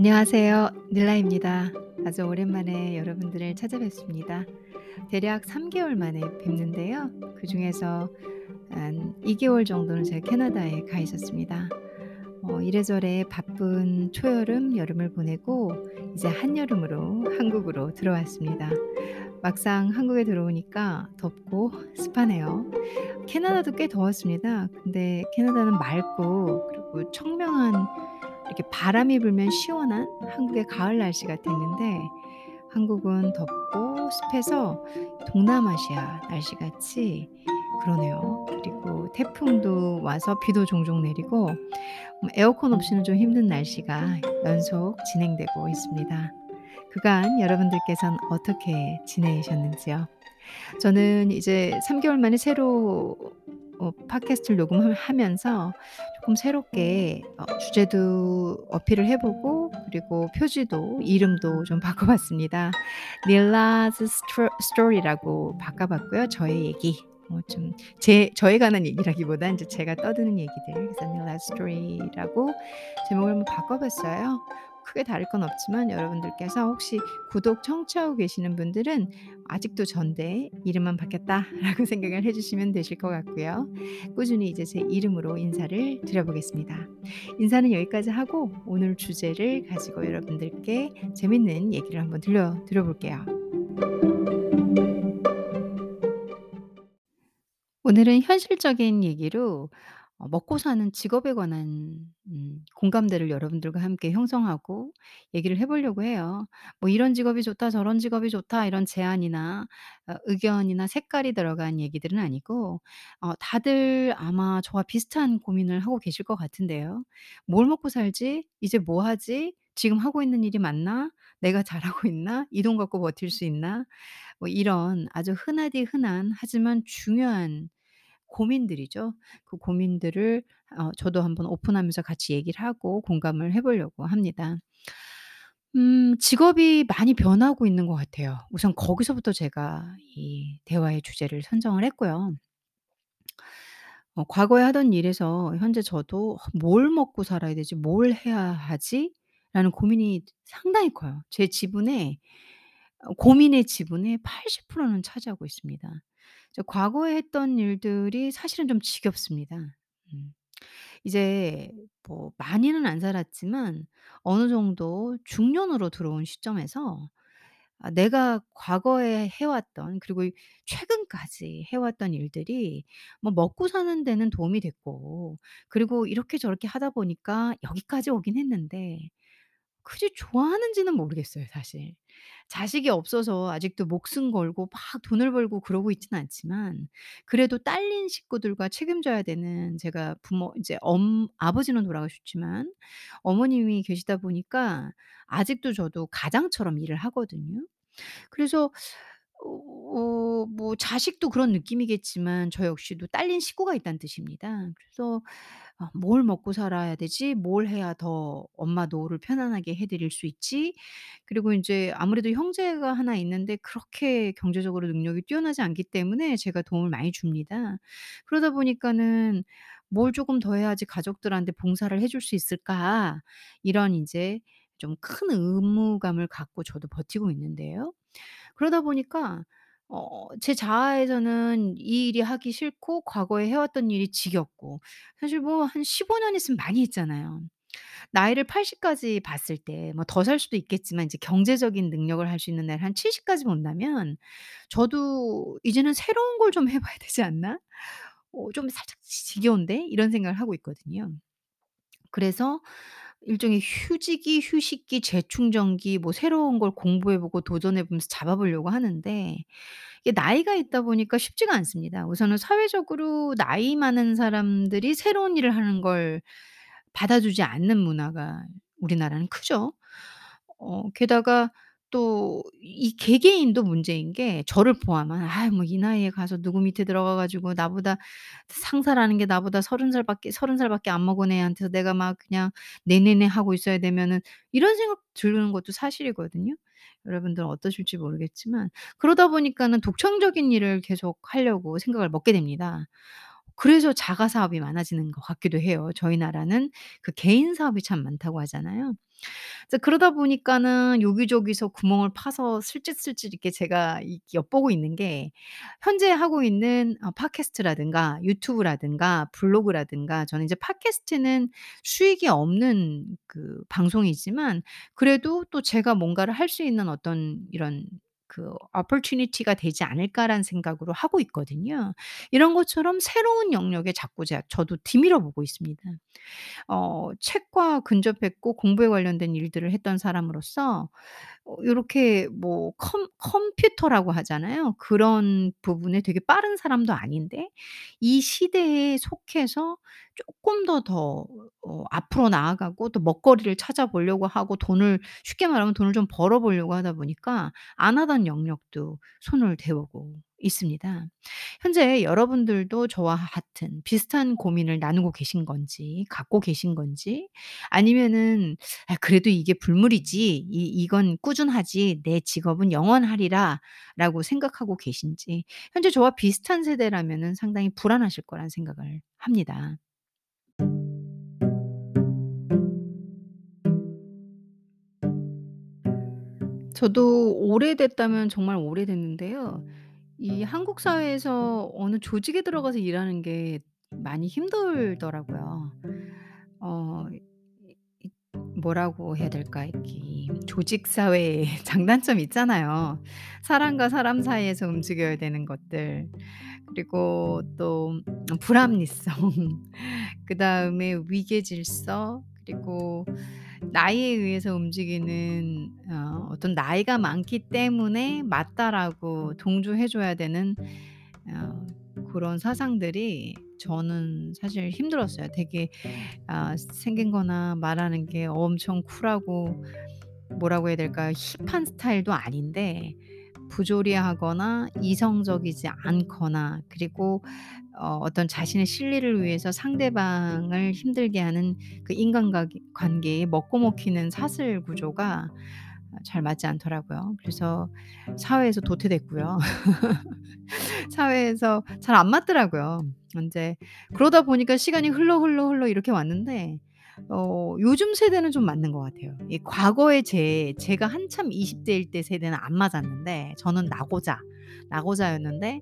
안녕하세요. 닐라입니다. 아주 오랜만에 여러분들을 찾아뵙습니다. 대략 3 개월 만에 뵙는데요. 그 중에서 한 2 개월 정도는 제가 캐나다에 가 있었습니다. 어 이래저래 바쁜 초여름, 여름을 보내고 이제 한여름으로 한국으로 들어왔습니다. 막상 한국에 들어오니까 덥고 습하네요. 캐나다도 꽤 더웠습니다. 근데 캐나다는 맑고 그리고 청명한 이렇게 바람이 불면 시원한 한국의 가을 날씨 같았는데 한국은 덥고 습해서 동남아시아 날씨 같이 그러네요. 그리고 태풍도 와서 비도 종종 내리고 음 에어컨 없이는 좀 힘든 날씨가 연속 진행되고 있습니다. 그간 여러분들께서는 어떻게 지내셨는지요? 저는 이제 3 개월 만에 새로 어 팟캐스트를 녹음을 하면서 조금 새롭게 어 주제도 어필을 해 보고 그리고 표지도 이름도 좀 바꿔 봤습니다. 닐라's 스토 스토리라고 바꿔 봤고요. 저의 얘기 뭐좀제 저에 관한 얘기라기보다 인제 제가 떠드는 얘기들 그래서 닐라's 스토리라고 제목을 한번 바꿔 봤어요. 크게 다를 건 없지만 여러분들께서 혹시 구독 청취하고 계시는 분들은 '아직도 전데 이름만 바뀌었다.'라고 생각을 해 주시면 되실 것 같고요. 꾸준히 이제 제 이름으로 인사를 드려 보겠습니다. 인사는 여기까지 하고 오늘 주제를 가지고 여러분들께 재밌는 얘기를 한번 들려 드려 볼게요. 오늘은 현실적인 얘기로 어 먹고 사는 직업에 관한 음 공감대를 여러분들과 함께 형성하고 얘기를 해 보려고 해요. 뭐 "이런 직업이 좋다. 저런 직업이 좋다." 이런 제안이나 어 의견이나 색깔이 들어간 얘기들은 아니고 어 다들 아마 저와 비슷한 고민을 하고 계실 것 같은데요. '뭘 먹고 살지? 이제 뭐 하지? 지금 하고 있는 일이 맞나? 내가 잘하고 있나? 이 돈 갖고 버틸 수 있나?' 뭐 이런 아주 흔하디 흔한 하지만 중요한 고민들이죠. 그 고민들을 어 저도 한번 오픈하면서 같이 얘기를 하고 공감을 해 보려고 합니다. 음 직업이 많이 변하고 있는 것 같아요. 우선 거기서부터 제가 이 대화의 주제를 선정을 했고요. 어 과거에 하던 일에서 현재 저도 '뭘 먹고 살아야 되지? 뭘 해야 하지?'라는 고민이 상당히 커요. 제 지분의 어 고민의 지분의 80%는 차지하고 있습니다. 저 과거에 했던 일들이 사실은 좀 지겹습니다. 음. 이제 뭐 많이는 안 살았지만 어느 정도 중년으로 들어온 시점에서 아 내가 과거에 해 왔던 그리고 이 최근까지 해 왔던 일들이 뭐 먹고 사는 데는 도움이 됐고 그리고 이렇게 저렇게 하다 보니까 여기까지 오긴 했는데 굳이 좋아하는지는 모르겠어요 사실. 자식이 없어서 아직도 목숨 걸고 막 돈을 벌고 그러고 있지는 않지만 그래도 딸린 식구들과 책임져야 되는 제가 부모 이제 엄 아버지는 돌아가셨지만 어머님이 계시다 보니까 아직도 저도 가장처럼 일을 하거든요. 그래서 어 뭐 자식도 그런 느낌이겠지만 저 역시도 딸린 식구가 있다는 뜻입니다. 그래서 어 '뭘 먹고 살아야 되지? 뭘 해야 더 엄마 노후를 편안하게 해 드릴 수 있지?' 그리고 인제 아무래도 형제가 하나 있는데 그렇게 경제적으로 능력이 뛰어나지 않기 때문에 제가 도움을 많이 줍니다. 그러다 보니까는 '뭘 조금 더 해야지 가족들한테 봉사를 해 줄 수 있을까?' 이런 인제 좀 큰 의무감을 갖고 저도 버티고 있는데요. 그러다 보니까 어 제 자아에서는 이 일이 하기 싫고 과거에 해 왔던 일이 지겹고 사실 뭐 한 15 년 있으면 많이 했잖아요. 나이를 80 까지 봤을 때 뭐 더 살 수도 있겠지만 이제 경제적인 능력을 할 수 있는 나이를 한 70 까지 본다면 저도 '이제는 새로운 걸 좀 해 봐야 되지 않나? 어 좀 살짝 지겨운데?' 이런 생각을 하고 있거든요. 그래서 일종의 휴지기, 휴식기, 재충전기 뭐 새로운 걸 공부해 보고 도전해 보면서 잡아 보려고 하는데 이게 나이가 있다 보니까 쉽지가 않습니다. 우선은 사회적으로 나이 많은 사람들이 새로운 일을 하는 걸 받아주지 않는 문화가 우리나라는 크죠. 어 게다가 또 이 개개인도 문제인 게 저를 포함한 '아 뭐 이 나이에 가서 누구 밑에 들어가 가지고 나보다 상사라는 게 나보다 30 살밖에 30 살밖에 안 먹은 애한테서 내가 막 그냥 내내내 하고 있어야 되면은' 이런 생각 드는 것도 사실이거든요. 여러분들은 어떠실지 모르겠지만 그러다 보니까는 독창적인 일을 계속 하려고 생각을 먹게 됩니다. 그래서 자가 사업이 많아지는 것 같기도 해요. 저희 나라는 그 개인 사업이 참 많다고 하잖아요. 그러다 보니까는 여기저기서 구멍을 파서 슬쩍슬쩍 이렇게 제가 이 엿보고 있는 게 현재 하고 있는 어 팟캐스트라든가 유튜브라든가 블로그라든가 저는 이제 팟캐스트는 수익이 없는 그 방송이지만 그래도 또 제가 뭔가를 할 수 있는 어떤 이런 그 'opportunity가 되지 않을까.'라는 생각으로 하고 있거든요. 이런 것처럼 새로운 영역에 자꾸 제가 저도 뒤밀어 보고 있습니다. 어 책과 근접했고 공부에 관련된 일들을 했던 사람으로서 어 요렇게 뭐 컴 컴퓨터라고 하잖아요. 그런 부분에 되게 빠른 사람도 아닌데 이 시대에 속해서 쪼끔 더더 어 앞으로 나아가고 또 먹거리를 찾아보려고 하고 돈을 쉽게 말하면 돈을 좀 벌어 보려고 하다 보니까 안 하던 영역도 손을 대보고 있습니다. 현재 여러분들도 저와 같은 비슷한 고민을 나누고 계신 건지 갖고 계신 건지 아니면은 '아 그래도 이게 불물이지. 이 이건 꾸준하지. 내 직업은 영원하리라.'라고 생각하고 계신지 현재 저와 비슷한 세대라면은 상당히 불안하실 거란 생각을 합니다. 저도 오래됐다면 정말 오래됐는데요. 이 한국 사회에서 어느 조직에 들어가서 일하는 게 많이 힘들더라고요. 어 이 뭐라고 해야 될까? 이 조직 사회의 장단점이 있잖아요. 사람과 사람 사이에서 움직여야 되는 것들 그리고 또 불합리성 그다음에 위계 질서 그리고 나이에 의해서 움직이는 어 어떤 '나이가 많기 때문에 맞다.'라고 동조해 줘야 되는 어 그런 사상들이 저는 사실 힘들었어요. 되게 아 생긴 거나 말하는 게 엄청 쿨하고 뭐라고 해야 될까요? 힙한 스타일도 아닌데 부조리하거나 이성적이지 않거나 그리고 어 어떤 자신의 실리를 위해서 상대방을 힘들게 하는 그 인간관계 관계에 먹고 먹히는 사슬 구조가 아잘 맞지 않더라고요. 그래서 사회에서 도태됐고요. 사회에서 잘 안 맞더라고요. 인제 그러다 보니까 시간이 흘러, 흘러, 흘러 이렇게 왔는데 어 요즘 세대는 좀 맞는 것 같아요. 이 과거의 제 제가 한참 20 대일 때 세대는 안 맞았는데 저는 낙오자, 낙오자였는데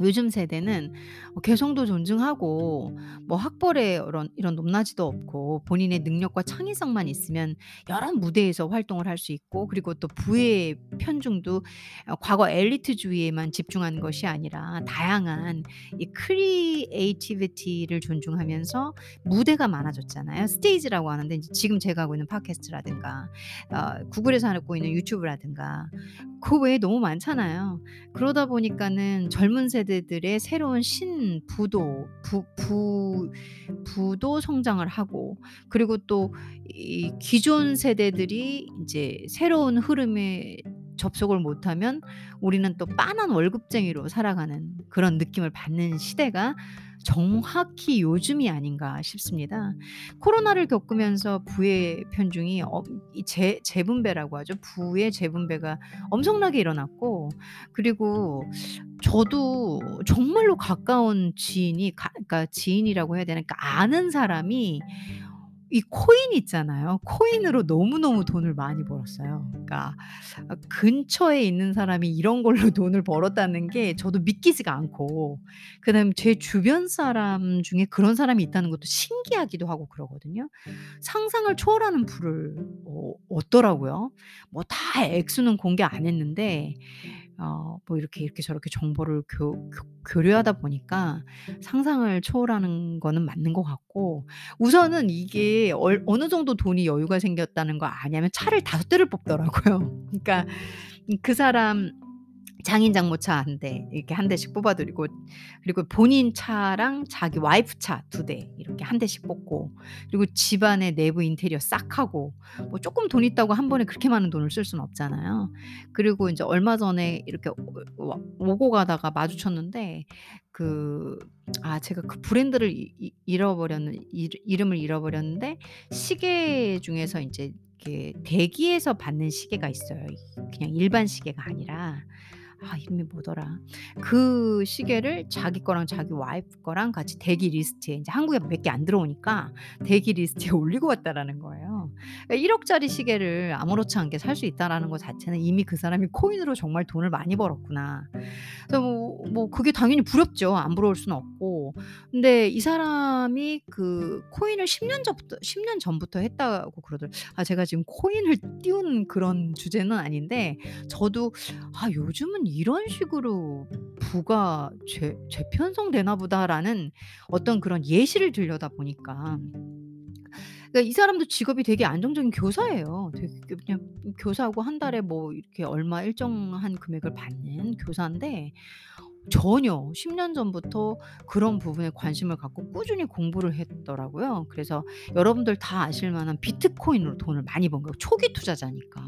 요즘 세대는 어 개성도 존중하고 뭐 학벌에 이런 이런 높낮이도 없고 본인의 능력과 창의성만 있으면 여러 무대에서 활동을 할 수 있고 그리고 또 부의 편중도 어 과거 엘리트주의에만 집중한 것이 아니라 다양한 이 creativity를 존중하면서 무대가 많아졌잖아요. stage라고 하는데 지금 제가 하고 있는 팟캐스트라든가 어 구글에서 하고 있는 유튜브라든가 그 외에 너무 많잖아요. 그러다 보니까는 젊은 세대 들의 새로운 신부도 부 부 부도 성장을 하고 그리고 또 이 기존 세대들이 인제 새로운 흐름에 접속을 못하면 우리는 또 빤한 월급쟁이로 살아가는 그런 느낌을 받는 시대가 정확히 요즘이 아닌가 싶습니다. 코로나를 겪으면서 부의 편중이 재 재분배라고 하죠. 부의 재분배가 엄청나게 일어났고 그리고 저도 정말로 가까운 지인이 가 그러니까 지인이라고 해야 되나? 그러니까 아는 사람이 이 코인 있잖아요. 코인으로 너무너무 돈을 많이 벌었어요. 그러니까 아 근처에 있는 사람이 이런 걸로 돈을 벌었다는 게 저도 믿기지가 않고 그 다음에 제 주변 사람 중에 그런 사람이 있다는 것도 신기하기도 하고 그러거든요. 상상을 초월하는 부를 어 얻더라고요. 뭐 다 액수는 공개 안 했는데 어 뭐 이렇게, 이렇게 저렇게 정보를 교교 교 류하다 보니까 상상을 초월하는 거는 맞는 것 같고 우선은 이게 얼 어느 정도 돈이 여유가 생겼다는 거 아냐면 차를 5 대를 뽑더라고요. 그러니까 음그 사람 장인 장모차 1대 이렇게 1 대씩 뽑아 드리고 그리고 본인 차랑 자기 와이프 차2대 이렇게 1 대씩 뽑고 그리고 집안의 내부 인테리어 싹 하고 뭐 쪼끔 돈 있다고 한 번에 그렇게 많은 돈을 쓸 수는 없잖아요. 그리고 인제 얼마 전에 이렇게 오 오고 가다가 마주쳤는데 그 아 제가 그 브랜드를 잃어버렸는 이름을 잃어버렸는데 시계 중에서 인제 이렇게 대기해서 받는 시계가 있어요. 이 그냥 일반 시계가 아니라. 아 이름이 뭐더라. 그 시계를 자기 거랑 자기 와이프 거랑 같이 대기 리스트에 인제 한국에 몇 개 안 들어오니까 대기 리스트에 올리고 왔다라는 거예요. 그러니까 1 억짜리 시계를 아무렇지 않게 살 수 있다라는 거 자체는 이미 그 사람이 '코인으로 정말 돈을 많이 벌었구나.' 그래서 뭐 뭐 그게 당연히 부럽죠. 안 부러울 수는 없고. 근데 이 사람이 그 코인을 10년 전부터 10년 전부터 했다고 그러더라 아 제가 지금 코인을 띄우는 그런 주제는 아닌데 저도 '아 요즘은 이런 식으로 부가 재 재편성되나 보다.'라는 어떤 그런 예시를 들려다 보니까 그러니까 이 사람도 직업이 되게 안정적인 교사예요. 되게 그 그냥 교사고 한 달에 뭐 이렇게 얼마 일정한 금액을 받는 교사인데 전혀 10년 전부터 그런 부분에 관심을 갖고 꾸준히 공부를 했더라고요. 그래서 여러분들 다 아실 만한 비트코인으로 돈을 많이 번 거예요. 초기 투자자니까.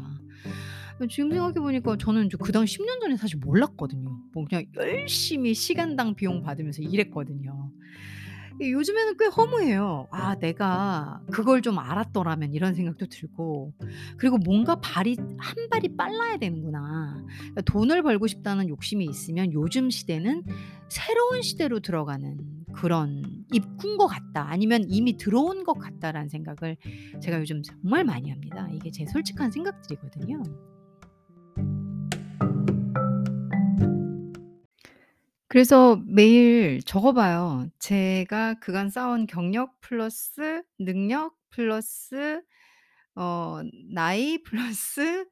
지금 생각해 보니까 저는 저그 당시 10년 전에 사실 몰랐거든요. 뭐 그냥 열심히 시간당 비용 받으면서 일했거든요. 이 요즘에는 꽤 허무해요. '아 내가 그걸 좀 알았더라면.' 이런 생각도 들고 그리고 뭔가 발이 한 발이 빨라야 되는구나. 그러니까 돈을 벌고 싶다는 욕심이 있으면 요즘 시대는 새로운 시대로 들어가는 그런 입구인 것 같다. 아니면 이미 들어온 것 같다라는 생각을 제가 요즘 정말 많이 합니다. 이게 제 솔직한 생각들이거든요. 그래서 매일 적어 봐요. 제가 그간 쌓아온 경력 플러스 능력 플러스 어 나이 플러스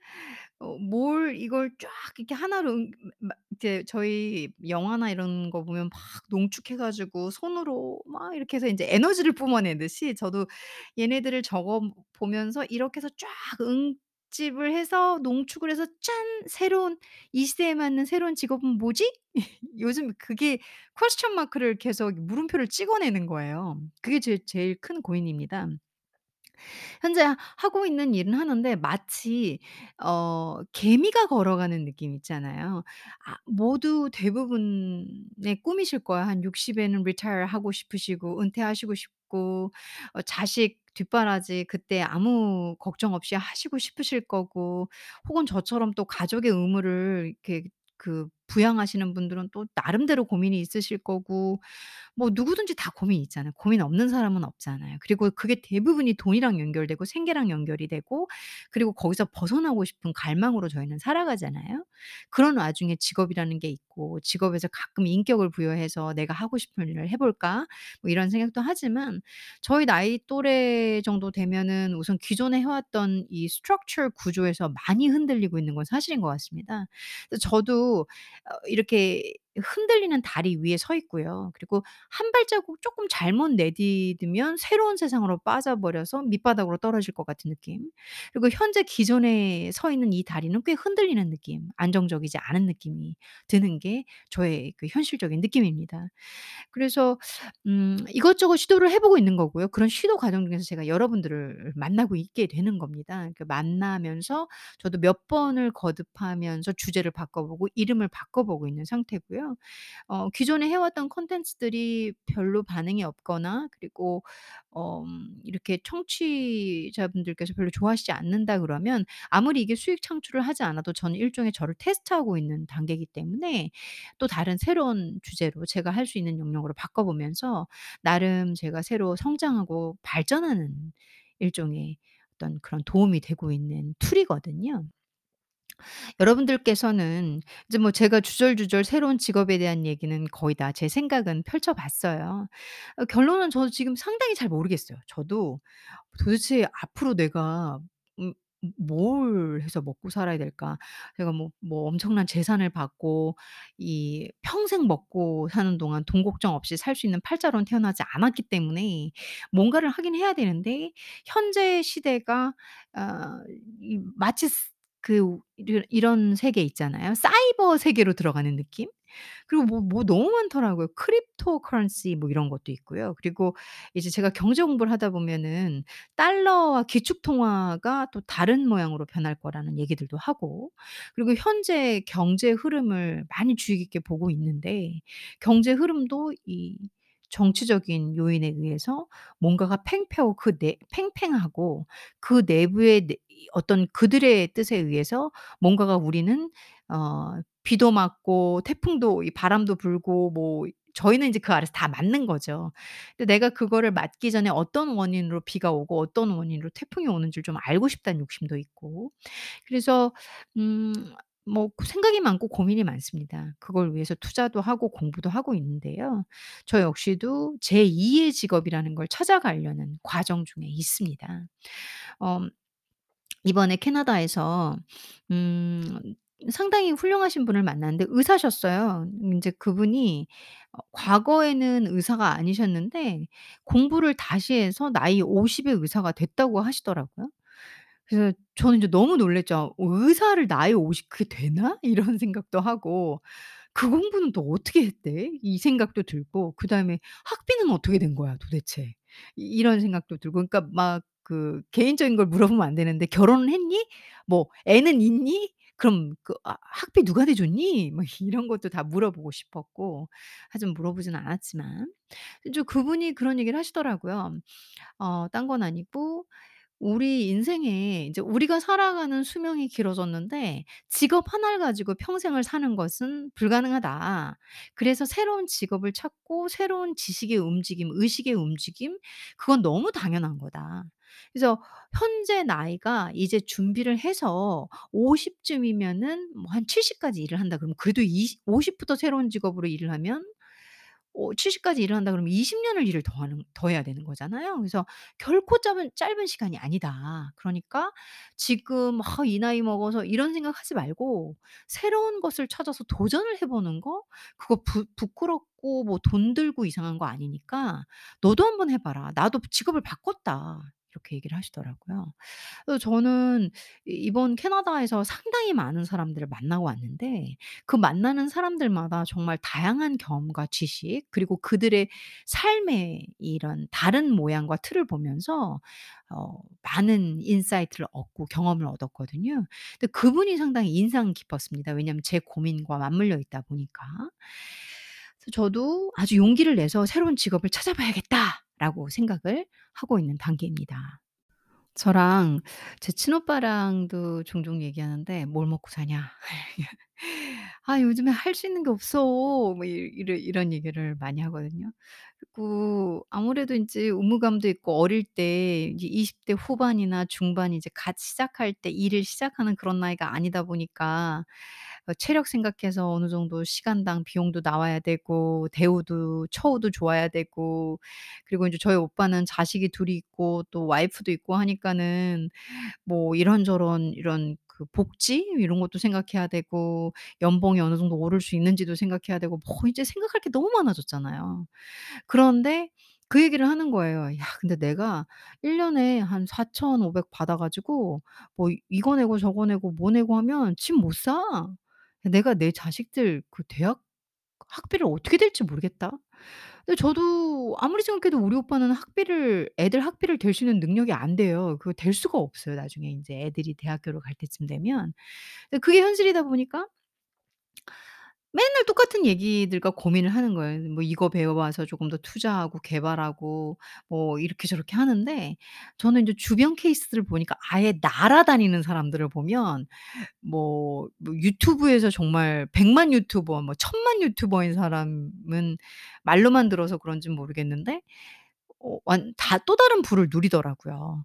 어 뭘 이걸 쫙 이렇게 하나로 응마 이제 저희 영화나 이런 거 보면 막 농축해 가지고 손으로 막 이렇게 해서 인제 에너지를 뿜어내듯이 저도 얘네들을 적어 보면서 이렇게 해서 쫙 응 집을 해서 농축을 해서 '짠! 새로운 이 시대에 맞는 새로운 직업은 뭐지?' 요즘 그게 question mark를 계속 물음표를 찍어내는 거예요. 그게 제 제일 큰 고민입니다. 현재 하고 있는 일은 하는데 마치 어 개미가 걸어가는 느낌 있잖아요. 아 모두 대부분의 꿈이실 거야. 한 60 에는 retire 하고 싶으시고 은퇴하시고 싶 고 어 자식 뒷바라지 그때 아무 걱정 없이 하시고 싶으실 거고 혹은 저처럼 또 가족의 의무를 이렇게 그 부양하시는 분들은 또 나름대로 고민이 있으실 거고 뭐 누구든지 다 고민이 있잖아요. 고민 없는 사람은 없잖아요. 그리고 그게 대부분이 돈이랑 연결되고 생계랑 연결이 되고 그리고 거기서 벗어나고 싶은 갈망으로 저희는 살아가잖아요. 그런 와중에 직업이라는 게 있고 직업에서 가끔 인격을 부여해서 '내가 하고 싶은 일을 해 볼까?' 뭐 이런 생각도 하지만 저희 나이 또래 정도 되면은 우선 기존에 해왔던 이 스트럭처 구조에서 많이 흔들리고 있는 건 사실인 것 같습니다. 저도 어 이렇게 흔들리는 다리 위에 서 있고요. 그리고 한 발자국 쪼끔 잘못 내디디면 새로운 세상으로 빠져버려서 밑바닥으로 떨어질 것 같은 느낌. 그리고 현재 기존에 서 있는 이 다리는 꽤 흔들리는 느낌, 안정적이지 않은 느낌이 드는 게 저의 그 현실적인 느낌입니다. 그래서 음 이것저것 시도를 해 보고 있는 거고요. 그런 시도 과정 중에서 제가 여러분들을 만나고 있게 되는 겁니다. 그 만나면서 저도 몇 번을 거듭하면서 주제를 바꿔 보고 이름을 바꿔 보고 있는 상태고요. 어 기존에 해 왔던 콘텐츠들이 별로 반응이 없거나 그리고 어음 이렇게 청취자분들께서 별로 좋아하시지 않는다 그러면 아무리 이게 수익 창출을 하지 않아도 저는 일종의 저를 테스트하고 있는 단계이기 때문에 또 다른 새로운 주제로 제가 할 수 있는 영역으로 바꿔 보면서 나름 제가 새로 성장하고 발전하는 일종의 어떤 그런 도움이 되고 있는 툴이거든요. 여러분들께서는 이제 뭐 제가 주절주절 새로운 직업에 대한 얘기는 거의 다 제 생각은 펼쳐 봤어요. 어 결론은 저도 지금 상당히 잘 모르겠어요. 저도 도대체 앞으로 내가 음 뭘 해서 먹고 살아야 될까? 제가 뭐 뭐 엄청난 재산을 받고 이 평생 먹고 사는 동안 돈 걱정 없이 살 수 있는 팔자로는 태어나지 않았기 때문에 뭔가를 하긴 해야 되는데 현재 시대가 아 이 마치 스 그 이런 세계 있잖아요. 사이버 세계로 들어가는 느낌? 그리고 뭐 뭐 너무 많더라고요. cryptocurrency 뭐 이런 것도 있고요. 그리고 이제 제가 경제 공부를 하다 보면은 달러와 기축 통화가 또 다른 모양으로 변할 거라는 얘기들도 하고 그리고 현재 경제 흐름을 많이 주의 깊게 보고 있는데 경제 흐름도 이 정치적인 요인에 의해서 뭔가가 팽팽하고 그 내 팽팽하고 그 내부의 내 어떤 그들의 뜻에 의해서 뭔가가 우리는 어 비도 맞고 태풍도 이 바람도 불고 뭐 저희는 인제 그 아래서 다 맞는 거죠. 근데 내가 그거를 맞기 전에 어떤 원인으로 비가 오고 어떤 원인으로 태풍이 오는지를 좀 알고 싶다는 욕심도 있고 그래서 음 뭐 생각이 많고 고민이 많습니다. 그걸 위해서 투자도 하고 공부도 하고 있는데요. 저 역시도 제 2의 직업이라는 걸 찾아가려는 과정 중에 있습니다. 어 이번에 캐나다에서 음 상당히 훌륭하신 분을 만났는데 의사셨어요. 인제 그분이 어 과거에는 의사가 아니셨는데 공부를 다시 해서 나이 50 에 의사가 됐다고 하시더라고요. 그래서 저는 이제 너무 놀랐죠. '어 의사를 나이 50 그게 되나?' 이런 생각도 하고 '그 공부는 또 어떻게 했대?' 이 생각도 들고 그다음에 '학비는 어떻게 된 거야 도대체?' 이 이런 생각도 들고 그러니까 막 그 개인적인 걸 물어보면 안 되는데 "결혼은 했니?" 뭐 "애는 있니?" 그럼 그 "아 학비 누가 내줬니?" 뭐 이런 것도 다 물어보고 싶었고 하지만 물어보진 않았지만 좀 그분이 그런 얘기를 하시더라고요. 어 딴 건 아니고 우리 인생에 이제 우리가 살아가는 수명이 길어졌는데 직업 하나를 가지고 평생을 사는 것은 불가능하다. 그래서 새로운 직업을 찾고 새로운 지식의 움직임, 의식의 움직임 그건 너무 당연한 거다. 그래서 현재 나이가 이제 준비를 해서 50 쯤이면은 뭐 한 70 까지 일을 한다 그러면 그래도 이십 50 부터 새로운 직업으로 일을 하면 어 70 까지 일을 한다 그러면 20 년을 일을 더 하는 더 해야 되는 거잖아요. 그래서 결코 짧은 짧은 시간이 아니다. 그러니까 지금 '아 이 나이 먹어서' 이런 생각 하지 말고 새로운 것을 찾아서 도전을 해 보는 거 그거 부 부끄럽고 뭐 돈 들고 이상한 거 아니니까 "너도 한번 해 봐라. 나도 직업을 바꿨다." 이렇게 얘기를 하시더라고요. 그래서 저는 이 이번 캐나다에서 상당히 많은 사람들을 만나고 왔는데 그 만나는 사람들마다 정말 다양한 경험과 지식 그리고 그들의 삶의 이런 다른 모양과 틀을 보면서 어 많은 insight를 얻고 경험을 얻었거든요. 근데 그분이 상당히 인상 깊었습니다. 왜냐하면 제 고민과 맞물려 있다 보니까. 저도 아주 용기를 내서 '새로운 직업을 찾아봐야겠다.' 라고 생각을 하고 있는 단계입니다. 저랑 제 친오빠랑도 종종 얘기하는데 "뭘 먹고 사냐." "아 요즘에 할 수 있는 게 없어." 뭐이 이런 얘기를 많이 하거든요. 그리고 아무래도 인제 의무감도 있고 어릴 때 이제 20 대 후반이나 중반 이제 갓 시작할 때 일을 시작하는 그런 나이가 아니다 보니까 어 체력 생각해서 어느 정도 시간당 비용도 나와야 되고 대우도 처우도 좋아야 되고 그리고 인제 저희 오빠는 자식이 둘이 있고 또 와이프도 있고 하니까는 뭐 이런저런 이런 그 복지 이런 것도 생각해야 되고 연봉이 어느 정도 오를 수 있는지도 생각해야 되고 뭐 이제 생각할 게 너무 많아졌잖아요. 그런데 그 얘기를 하는 거예요. "야 근데 내가 1 년에 한 4,500 받아 가지고 뭐 이거 내고 저거 내고 뭐 내고 하면 집 못 사. 내가 내 자식들 그 대학 학비를 어떻게 될지 모르겠다." 근데 저도 아무리 생각해도 우리 오빠는 학비를 애들 학비를 댈 수 있는 능력이 안 돼요. 그거 될 수가 없어요 나중에 인제 애들이 대학교를 갈 때쯤 되면. 근데 그게 현실이다 보니까 맨날 똑같은 얘기들과 고민을 하는 거예요. 뭐 이거 배워 와서 조금 더 투자하고 개발하고 뭐 이렇게 저렇게 하는데 저는 인제 주변 케이스들을 보니까 아예 날아다니는 사람들을 보면 뭐 뭐 유튜브에서 정말 1 0 0 유튜버 뭐 1 0 0 유튜버인 사람은 말로만 들어서 그런진 모르겠는데 어 완 다 또 다른 부를 누리더라고요.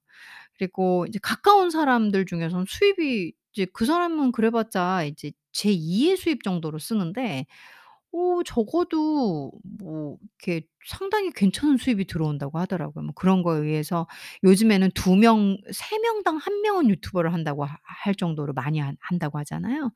그리고 이제 가까운 사람들 중에서는 수입이 이제 그 사람은 그래 봤자 이제 제2의 수입 정도로 쓰는데 어 적어도 뭐 이렇게 상당히 괜찮은 수입이 들어온다고 하더라고요. 뭐 그런 거에 의해서 요즘에는 2 명 3 명당 1 명은 유튜버를 한다고 하 할 정도로 많이 한 한다고 하잖아요.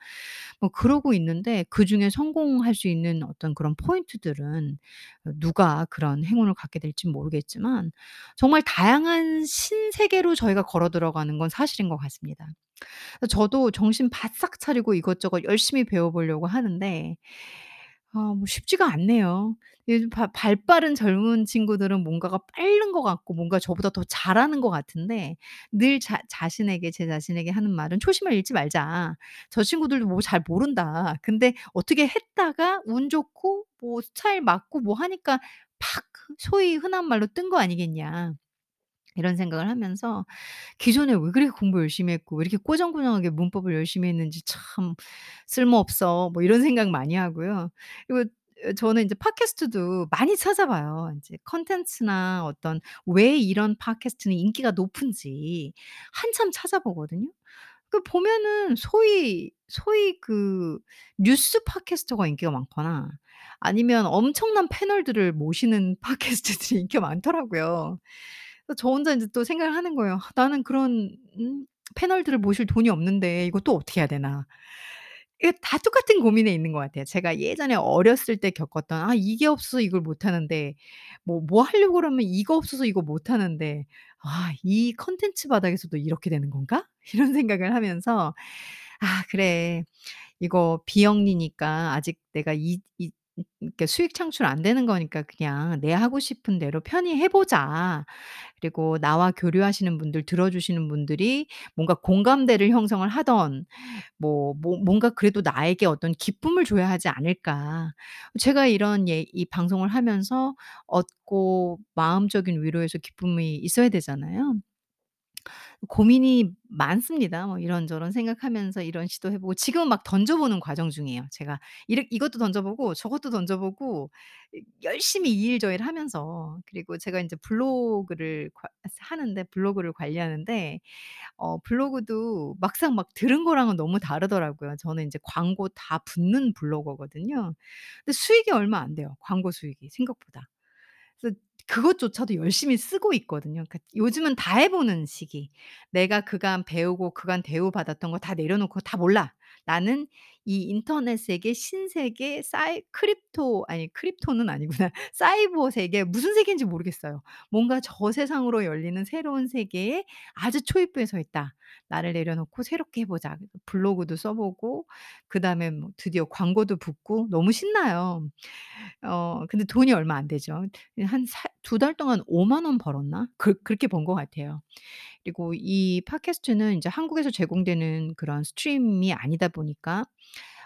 뭐 그러고 있는데 그중에 성공할 수 있는 어떤 그런 포인트들은 어 누가 그런 행운을 갖게 될진 모르겠지만 정말 다양한 신세계로 저희가 걸어 들어가는 건 사실인 것 같습니다. 저도 정신 바싹 차리고 이것저것 열심히 배워 보려고 하는데 아 뭐 쉽지가 않네요. 요즘 바 발빠른 젊은 친구들은 뭔가가 빠른 것 같고 뭔가 저보다 더 잘하는 것 같은데 늘 자 자신에게 제 자신에게 하는 말은 "초심을 잃지 말자. 저 친구들도 뭐 잘 모른다. 근데 어떻게 했다가 운 좋고 뭐 스타일 맞고 뭐 하니까 팍 소위 흔한 말로 뜬 거 아니겠냐. 이런 생각을 하면서 '기존에 왜 그렇게 공부 열심히 했고 왜 이렇게 꼬장꼬장하게 문법을 열심히 했는지 참 쓸모없어.' 뭐 이런 생각 많이 하고요. 그리고 어 저는 인제 팟캐스트도 많이 찾아봐요. 인제 콘텐츠나 어떤 왜 이런 팟캐스트는 인기가 높은지 한참 찾아보거든요. 그 보면은 소위 소위 그 뉴스 팟캐스터가 인기가 많거나 아니면 엄청난 패널들을 모시는 팟캐스트들이 인기가 많더라고요. 저 혼자 인제 또 생각을 하는 거예요. '아 나는 그런 음 패널들을 모실 돈이 없는데 이거 또 어떻게 해야 되나.' 다 똑같은 고민에 있는 것 같아요. 제가 예전에 어렸을 때 겪었던 '아 이게 없어서 이걸 못 하는데 뭐 뭐 하려고 그러면 이거 없어서 이거 못 하는데 아이 콘텐츠 바닥에서도 이렇게 되는 건가?' 이런 생각을 하면서 '아 그래. 이거 비영리니까 아직 내가 이 이 이 이렇게 수익 창출 안 되는 거니까 그냥 내 하고 싶은 대로 편히 해 보자. 그리고 나와 교류하시는 분들 들어 주시는 분들이 뭔가 공감대를 형성을 하든 뭐 뭐 뭔가 그래도 나에게 어떤 기쁨을 줘야 하지 않을까.' 제가 이런 예 이 방송을 하면서 얻고 마음적인 위로에서 기쁨이 있어야 되잖아요. 고민이 많습니다. 뭐 이런저런 생각하면서 이런 시도해 보고 지금은 막 던져 보는 과정 중이에요. 제가 이렇 이것도 던져 보고 저것도 던져 보고 이 열심히 이일저일 하면서 그리고 제가 인제 블로그를 과 하는데 블로그를 관리하는데 어 블로그도 막상 막 들은 거랑은 너무 다르더라고요. 저는 인제 광고 다 붙는 블로거거든요. 근데 수익이 얼마 안 돼요, 광고 수익이 생각보다. 그것조차도 열심히 쓰고 있거든요. 그러니까 요즘은 다 해 보는 시기. 내가 그간 배우고 그간 대우받았던 거 다 내려놓고 다 몰라. 나는 이 인터넷 세계 신세계 사이 crypto 아니 crypto는 아니구나. 사이버 세계 무슨 세계인지 모르겠어요. 뭔가 저 세상으로 열리는 새로운 세계에 아주 초입부에 서 있다. 나를 내려놓고 새롭게 해 보자. 그래서 블로그도 써 보고 그 다음에 뭐 드디어 광고도 붙고 너무 신나요. 어 근데 돈이 얼마 안 되죠. 예한사2달 동안 50,000원 벌었나? 그 그렇게 번 것 같아요. 그리고 이 팟캐스트는 인제 한국에서 제공되는 그런 stream이 아니다 보니까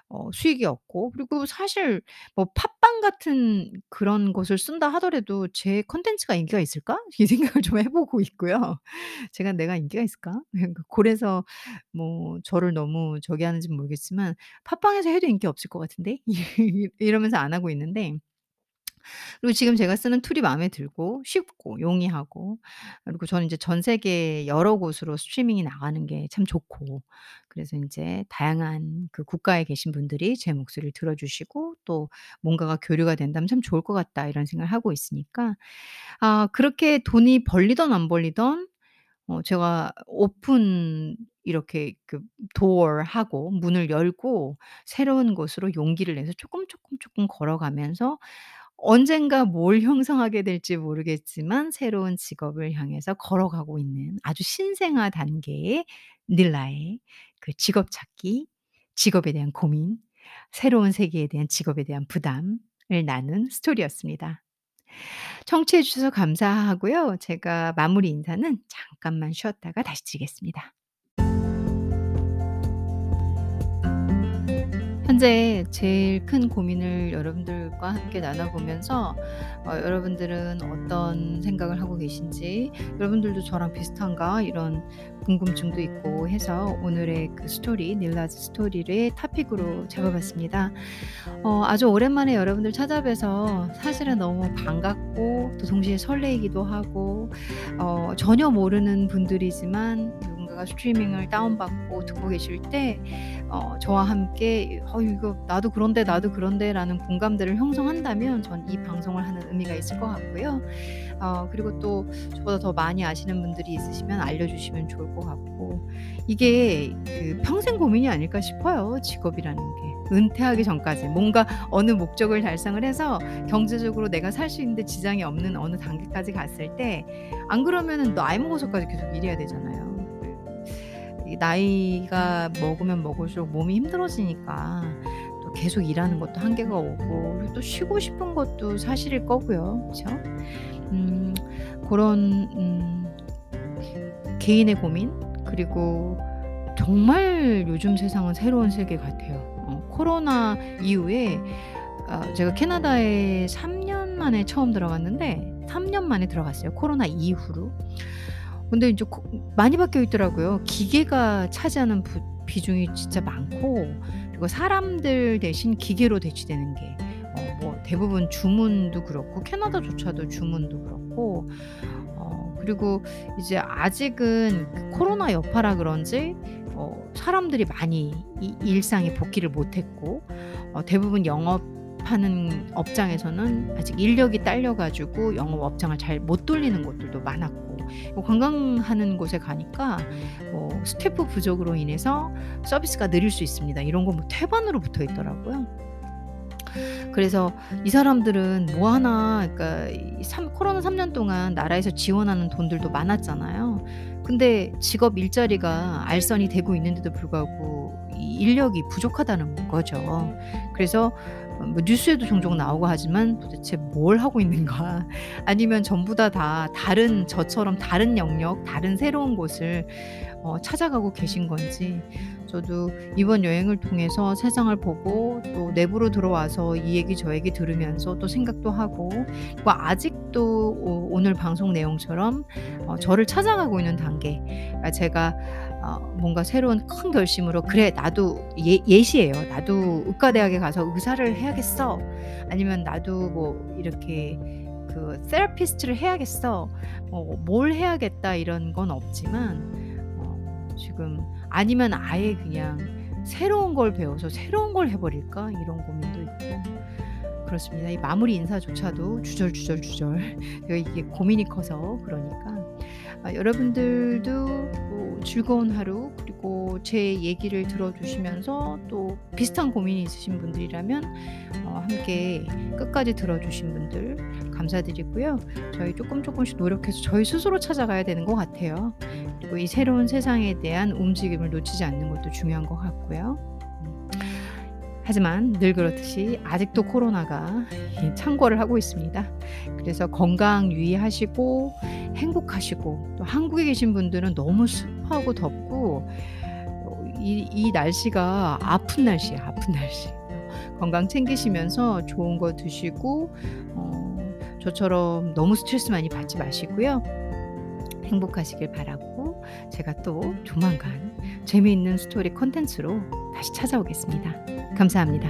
어 수익이 없고 그리고 사실 뭐 팟빵 같은 그런 곳을 쓴다 하더라도 '제 콘텐츠가 인기가 있을까?' 이 생각을 좀 해 보고 있고요. '제가 내가 인기가 있을까?' 그래서 뭐 저를 너무 저기 하는지 는 모르겠지만 '팟빵에서 해도 인기 없을 것 같은데?' 이러면서 안 하고 있는데 그리고 지금 제가 쓰는 tool이 마음에 들고 쉽고 용이하고 그리고 저는 이제 전 세계 여러 곳으로 스트리밍이 나가는 게 참 좋고 그래서 인제 다양한 그 국가에 계신 분들이 제 목소리를 들어 주시고 또 뭔가가 교류가 된다면 '참 좋을 것 같다.' 이런 생각을 하고 있으니까 아 그렇게 돈이 벌리든 안 벌리든 어 제가 오픈 이렇게 그 도어 하고 문을 열고 새로운 곳으로 용기를 내서 쪼끔, 쪼끔, 쪼끔 걸어가면서 언젠가 뭘 형성하게 될지 모르겠지만 새로운 직업을 향해서 걸어가고 있는 아주 신생아 단계의 닐라의 그 직업 찾기, 직업에 대한 고민, 새로운 세계에 대한 직업에 대한 부담을 나눈 스토리였습니다. 청취해 주셔서 감사하고요. 제가 마무리 인사는 잠깐만 쉬었다가 다시 드리겠습니다. 현재 제일 큰 고민을 여러분들과 함께 나눠 보면서 어 여러분들은 어떤 생각을 하고 계신지 '여러분들도 저랑 비슷한가?' 이런 궁금증도 있고 해서 오늘의 그 스토리 닐라즈 스토리를 토픽으로 잡아 봤습니다. 어 아주 오랜만에 여러분들 찾아뵈서 사실은 너무 반갑고 또 동시에 설레이기도 하고 어 전혀 모르는 분들이지만 누군가가 스트리밍을 다운받고 듣고 계실 때 어 저와 함께 '어 이거 나도 그런데, 나도 그런데.'라는 공감대를 형성한다면 전 이 방송을 하는 의미가 있을 것 같고요. 어 그리고 또 저보다 더 많이 아시는 분들이 있으시면 알려 주시면 좋을 것 같고 이게 그 평생 고민이 아닐까 싶어요, 직업이라는 게. 은퇴하기 전까지 뭔가 어느 목적을 달성을 해서 경제적으로 내가 살 수 있는데 지장이 없는 어느 단계까지 갔을 때 안 그러면은 나이 먹어서까지 계속 일해야 되잖아요. 이 나이가 먹으면 먹을수록 몸이 힘들어지니까 또 계속 일하는 것도 한계가 오고 또 쉬고 싶은 것도 사실일 거고요. 그쵸? 음 고런 음 개인의 고민 그리고 정말 요즘 세상은 새로운 세계 같아요. 어 코로나 이후에 아 제가 캐나다에 3년 년 만에 처음 들어갔는데 3년 만에 들어갔어요 코로나 이후로. 근데 고 많이 바뀌어 있더라고요. 기계가 차지하는 부 비중이 진짜 많고 그리고 사람들 대신 기계로 대체되는 게 어 뭐 대부분 주문도 그렇고 캐나다조차도 주문도 그렇고 어 그리고 이제 아직은 그 코로나 여파라 그런지 어 사람들이 많이 이 일상에 복귀를 못 했고 어 대부분 영업 하는 업장에서는 아직 인력이 딸려 가지고 영업 업장을 잘 못 돌리는 곳들도 많았고 뭐 관광하는 곳에 가니까 뭐 스태프 부족으로 인해서 서비스가 느릴 수 있습니다. 이런 거 뭐 태반으로 붙어 있더라고요. 그래서 이 사람들은 뭐 하나 그러니까 이삼 코로나 3년 동안 나라에서 지원하는 돈들도 많았잖아요. 근데 직업 일자리가 알선이 되고 있는데도 불구하고 이 인력이 부족하다는 거죠. 그래서 어 뭐 뉴스에도 종종 나오고 하지만 '도대체 뭘 하고 있는가?' 아니면 전부 다 다 다른 저처럼 다른 영역 다른 새로운 곳을 어 찾아가고 계신 건지 저도 이번 여행을 통해서 세상을 보고 또 내부로 들어와서 이 얘기 저 얘기 들으면서 또 생각도 하고 그리고 아직도 오 오늘 방송 내용처럼 어 저를 찾아가고 있는 단계 제가 어 뭔가 새로운 큰 결심으로 '그래 나도' 예 예시예요. '나도 의과대학에 가서 의사를 해야겠어.' 아니면 '나도 뭐 이렇게 그 테라피스트를 해야겠어.' 뭐 '뭘 해야겠다.' 이런 건 없지만 어 지금 아니면 아예 그냥 '새로운 걸 배워서 새로운 걸 해 버릴까?' 이런 고민도 있고 그렇습니다. 이 마무리 인사조차도 주절주절주절 이게 고민이 커서 그러니까 아 여러분들도 뭐 즐거운 하루 그리고 제 얘기를 들어 주시면서 또 비슷한 고민이 있으신 분들이라면 어 함께 끝까지 들어 주신 분들 감사드리고요. 저희 쪼끔 쪼끔씩 노력해서 저희 스스로 찾아가야 되는 것 같아요. 그리고 이 새로운 세상에 대한 움직임을 놓치지 않는 것도 중요한 것 같고요. 음. 하지만 늘 그렇듯이 아직도 코로나가 이 창궐을 하고 있습니다. 그래서 건강 유의하시고 행복하시고 또 한국에 계신 분들은 너무 습하고 덥고 어이이 날씨가 아픈 날씨예요, 아픈 날씨. 건강 챙기시면서 좋은 거 드시고 어 저처럼 너무 스트레스 많이 받지 마시고요. 행복하시길 바라고 제가 또 조만간 재미있는 스토리 콘텐츠로 다시 찾아오겠습니다. 감사합니다.